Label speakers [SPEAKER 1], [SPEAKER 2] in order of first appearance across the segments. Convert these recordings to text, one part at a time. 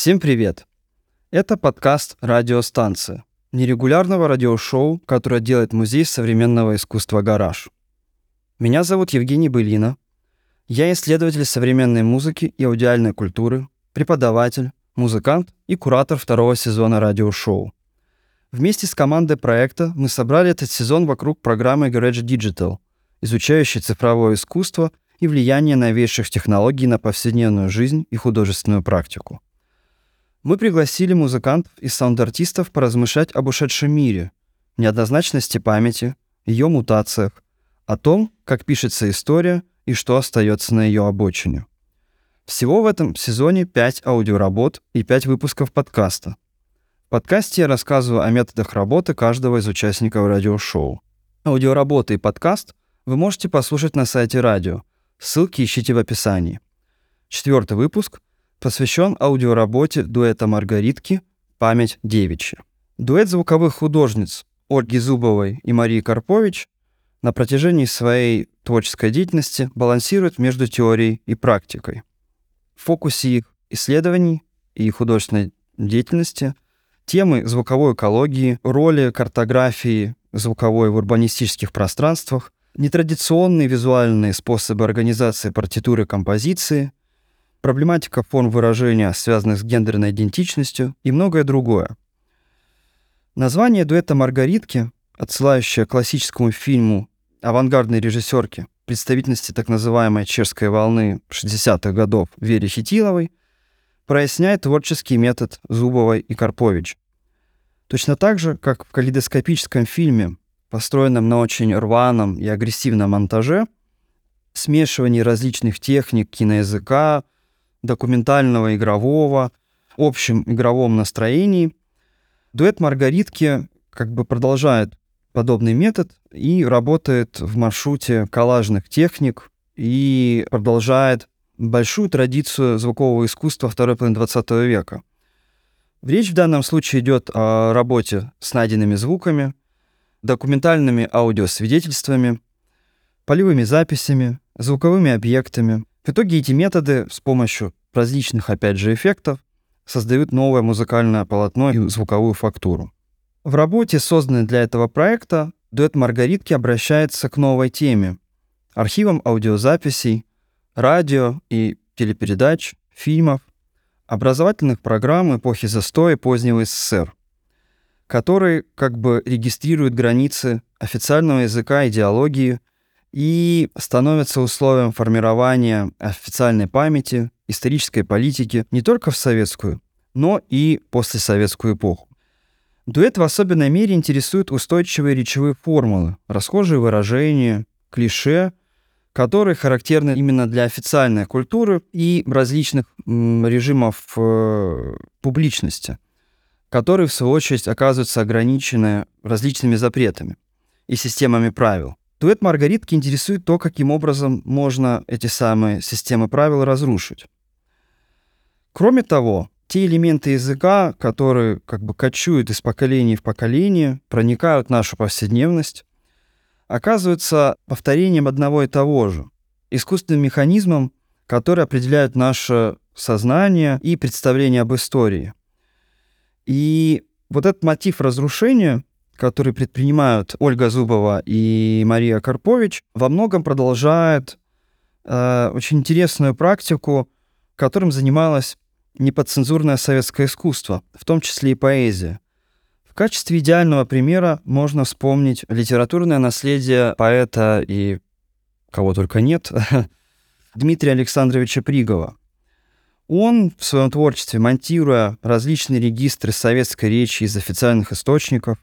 [SPEAKER 1] Всем привет! Это подкаст «Радиостанция» нерегулярного радиошоу, которое делает Музей современного искусства «Гараж». Меня зовут Евгений Былина. Я исследователь современной музыки и аудиальной культуры, преподаватель, музыкант и куратор второго сезона радиошоу. Вместе с командой проекта мы собрали этот сезон вокруг программы Garage Digital, изучающей цифровое искусство и влияние новейших технологий на повседневную жизнь и художественную практику. Мы пригласили музыкантов и саунд-артистов поразмышлять об ушедшем мире, неоднозначности памяти, ее мутациях, о том, как пишется история и что остается на ее обочине. Всего в этом сезоне 5 аудиоработ и 5 выпусков подкаста. В подкасте я рассказываю о методах работы каждого из участников радиошоу. Аудиоработы и подкаст вы можете послушать на сайте радио. Ссылки ищите в описании. Четвертый выпуск посвящен аудиоработе дуэта Маргаритки «Память девичья». Дуэт звуковых художниц Ольги Зубовой и Марии Карпович на протяжении своей творческой деятельности балансирует между теорией и практикой. В фокусе их исследований и художественной деятельности темы звуковой экологии, роли картографии звуковой в урбанистических пространствах, нетрадиционные визуальные способы организации партитуры композиции, проблематика форм выражения, связанных с гендерной идентичностью и многое другое. Название дуэта «Маргаритки», отсылающее к классическому фильму авангардной режиссерки, представительности так называемой чешской волны 60-х годов Вере Хитиловой, проясняет творческий метод Зубовой и Карпович. Точно так же, как в калейдоскопическом фильме, построенном на очень рваном и агрессивном монтаже, смешивании различных техник киноязыка, документального, игрового, общем игровом настроении. Дуэт Маргаритки как бы продолжает подобный метод и работает в маршруте коллажных техник и продолжает большую традицию звукового искусства второй половины 20 века. Речь в данном случае идет о работе с найденными звуками, документальными аудиосвидетельствами, полевыми записями, звуковыми объектами, в итоге эти методы с помощью различных, опять же, эффектов создают новое музыкальное полотно и звуковую фактуру. В работе, созданной для этого проекта, дуэт Маргаритки обращается к новой теме — архивам аудиозаписей, радио и телепередач, фильмов, образовательных программ эпохи застоя позднего СССР, которые как бы регистрируют границы официального языка, идеологии и становятся условием формирования официальной памяти, исторической политики не только в советскую, но и послесоветскую эпоху. Дуэт в особенной мере интересует устойчивые речевые формулы, расхожие выражения, клише, которые характерны именно для официальной культуры и различных режимов э, публичности, которые, в свою очередь, оказываются ограничены различными запретами и системами правил. Дуэт Маргаритки интересует то, каким образом можно эти самые системы правил разрушить. Кроме того, те элементы языка, которые как бы кочуют из поколения в поколение, проникают в нашу повседневность, оказываются повторением одного и того же, искусственным механизмом, который определяет наше сознание и представление об истории. И вот этот мотив разрушения который предпринимают Ольга Зубова и Мария Карпович, во многом продолжает э, очень интересную практику, которым занималось неподцензурное советское искусство, в том числе и поэзия. В качестве идеального примера можно вспомнить литературное наследие поэта и кого только нет, Дмитрия Александровича Пригова. Он в своем творчестве, монтируя различные регистры советской речи из официальных источников,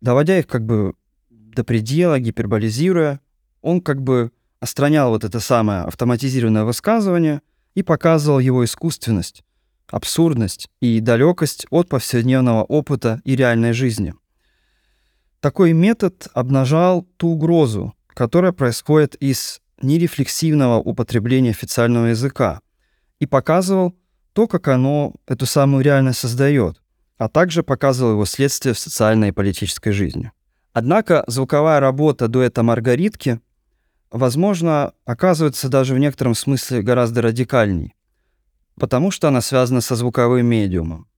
[SPEAKER 1] доводя их как бы до предела, гиперболизируя, он как бы остранял вот это самое автоматизированное высказывание и показывал его искусственность, абсурдность и далекость от повседневного опыта и реальной жизни. Такой метод обнажал ту угрозу, которая происходит из нерефлексивного употребления официального языка, и показывал то, как оно эту самую реальность создает, а также показывал его следствие в социальной и политической жизни. Однако звуковая работа дуэта «Маргаритки» возможно, оказывается даже в некотором смысле гораздо радикальней. потому что она связана со звуковым медиумом.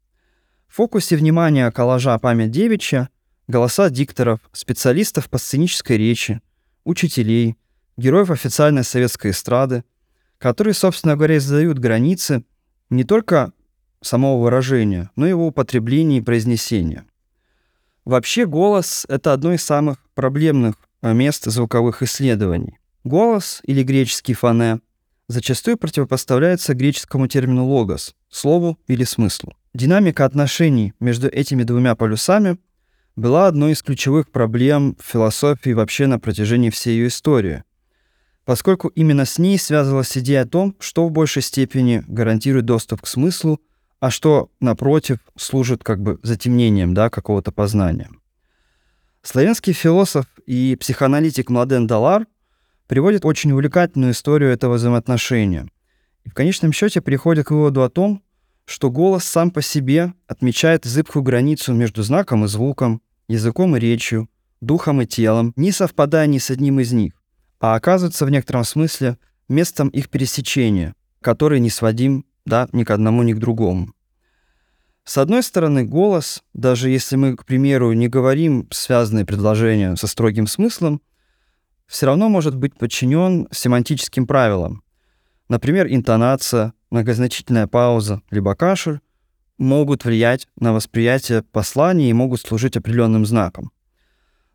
[SPEAKER 1] В фокусе внимания коллажа «Память девичья» голоса дикторов, специалистов по сценической речи, учителей, героев официальной советской эстрады, которые, собственно говоря, задают границы не только самого выражения, но и его употребления и произнесения. Вообще голос — это одно из самых проблемных мест звуковых исследований. Голос или греческий фоне зачастую противопоставляется греческому термину «логос» — слову или смыслу. Динамика отношений между этими двумя полюсами была одной из ключевых проблем философии вообще на протяжении всей ее истории, поскольку именно с ней связывалась идея о том, что в большей степени гарантирует доступ к смыслу, а что, напротив, служит как бы затемнением да, какого-то познания. Славянский философ и психоаналитик Младен Далар приводит очень увлекательную историю этого взаимоотношения. И в конечном счете приходит к выводу о том, что голос сам по себе отмечает зыбкую границу между знаком и звуком, языком и речью, духом и телом, не совпадая ни с одним из них, а оказывается в некотором смысле местом их пересечения, который не сводим да, ни к одному, ни к другому. С одной стороны, голос, даже если мы, к примеру, не говорим связанные предложения со строгим смыслом, все равно может быть подчинен семантическим правилам. Например, интонация, многозначительная пауза, либо кашель могут влиять на восприятие послания и могут служить определенным знаком.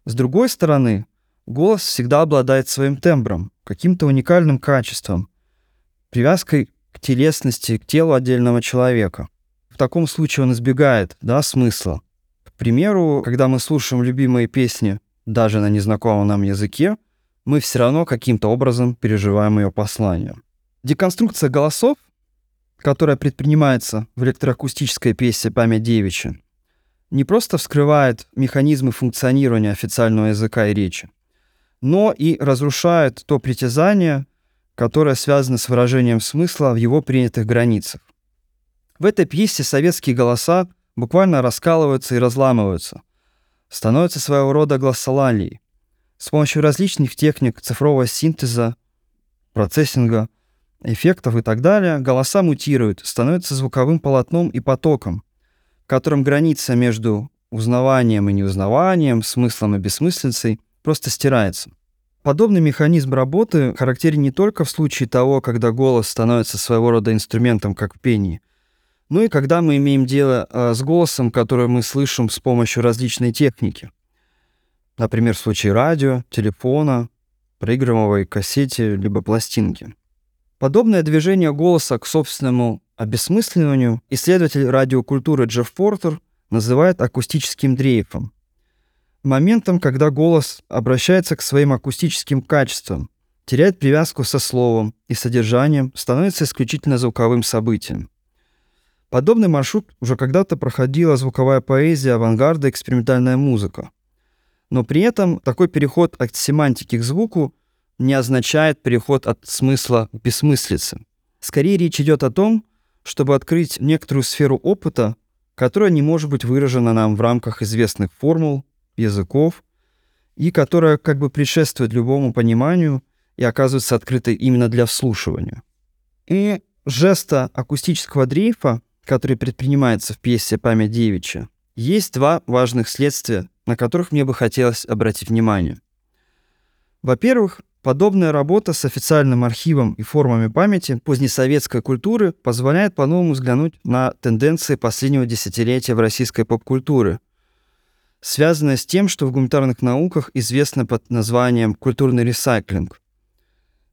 [SPEAKER 1] С другой стороны, голос всегда обладает своим тембром, каким-то уникальным качеством, привязкой телесности, к телу отдельного человека. В таком случае он избегает да, смысла. К примеру, когда мы слушаем любимые песни даже на незнакомом нам языке, мы все равно каким-то образом переживаем ее послание. Деконструкция голосов которая предпринимается в электроакустической пьесе «Память девичья», не просто вскрывает механизмы функционирования официального языка и речи, но и разрушает то притязание, которое связано с выражением смысла в его принятых границах. В этой пьесе советские голоса буквально раскалываются и разламываются, становятся своего рода глоссолалией. С помощью различных техник цифрового синтеза, процессинга – эффектов и так далее, голоса мутируют, становятся звуковым полотном и потоком, в котором граница между узнаванием и неузнаванием, смыслом и бессмыслицей просто стирается. Подобный механизм работы характерен не только в случае того, когда голос становится своего рода инструментом, как в пении, но и когда мы имеем дело а, с голосом, который мы слышим с помощью различной техники. Например, в случае радио, телефона, проигрываемой кассете либо пластинки. Подобное движение голоса к собственному обесмысливанию исследователь радиокультуры Джефф Портер называет акустическим дрейфом. Моментом, когда голос обращается к своим акустическим качествам, теряет привязку со словом и содержанием, становится исключительно звуковым событием. Подобный маршрут уже когда-то проходила звуковая поэзия, авангарда, экспериментальная музыка. Но при этом такой переход от семантики к звуку – не означает переход от смысла к бессмыслице. Скорее речь идет о том, чтобы открыть некоторую сферу опыта, которая не может быть выражена нам в рамках известных формул, языков, и которая как бы предшествует любому пониманию и оказывается открытой именно для вслушивания. И жеста акустического дрейфа, который предпринимается в пьесе «Память девичья», есть два важных следствия, на которых мне бы хотелось обратить внимание. Во-первых, Подобная работа с официальным архивом и формами памяти позднесоветской культуры позволяет по-новому взглянуть на тенденции последнего десятилетия в российской поп-культуре, связанные с тем, что в гуманитарных науках известно под названием «культурный ресайклинг».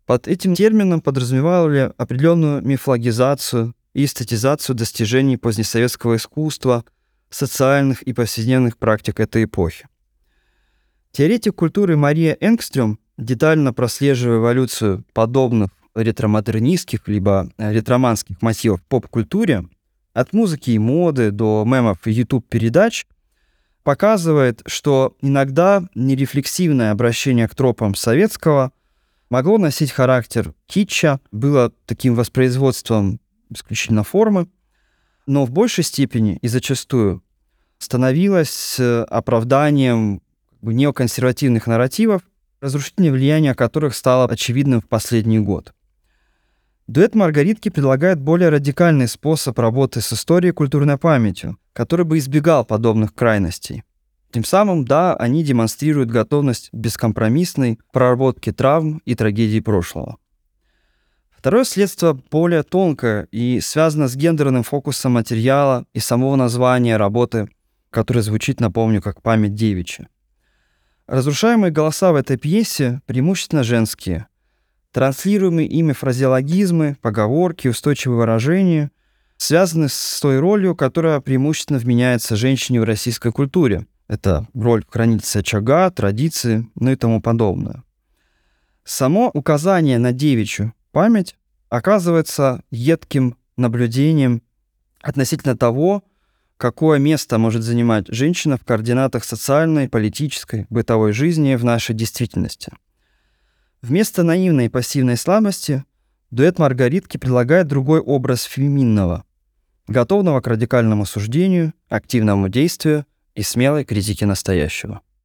[SPEAKER 1] Под этим термином подразумевали определенную мифологизацию и эстетизацию достижений позднесоветского искусства, социальных и повседневных практик этой эпохи. Теоретик культуры Мария Энгстрём детально прослеживая эволюцию подобных ретромодернистских либо э, ретроманских мотивов в поп-культуре, от музыки и моды до мемов и YouTube-передач, показывает, что иногда нерефлексивное обращение к тропам советского могло носить характер китча, было таким воспроизводством исключительно формы, но в большей степени и зачастую становилось э, оправданием неоконсервативных нарративов, разрушительное влияние которых стало очевидным в последний год. Дуэт Маргаритки предлагает более радикальный способ работы с историей и культурной памятью, который бы избегал подобных крайностей. Тем самым, да, они демонстрируют готовность бескомпромиссной проработки травм и трагедий прошлого. Второе следствие более тонкое и связано с гендерным фокусом материала и самого названия работы, которое звучит, напомню, как «Память девичья». Разрушаемые голоса в этой пьесе преимущественно женские. Транслируемые ими фразеологизмы, поговорки, устойчивые выражения связаны с той ролью, которая преимущественно вменяется женщине в российской культуре. Это роль хранительницы очага, традиции, ну и тому подобное. Само указание на девичью память оказывается едким наблюдением относительно того, какое место может занимать женщина в координатах социальной, политической, бытовой жизни в нашей действительности. Вместо наивной и пассивной слабости дуэт Маргаритки предлагает другой образ феминного, готовного к радикальному суждению, активному действию и смелой критике настоящего.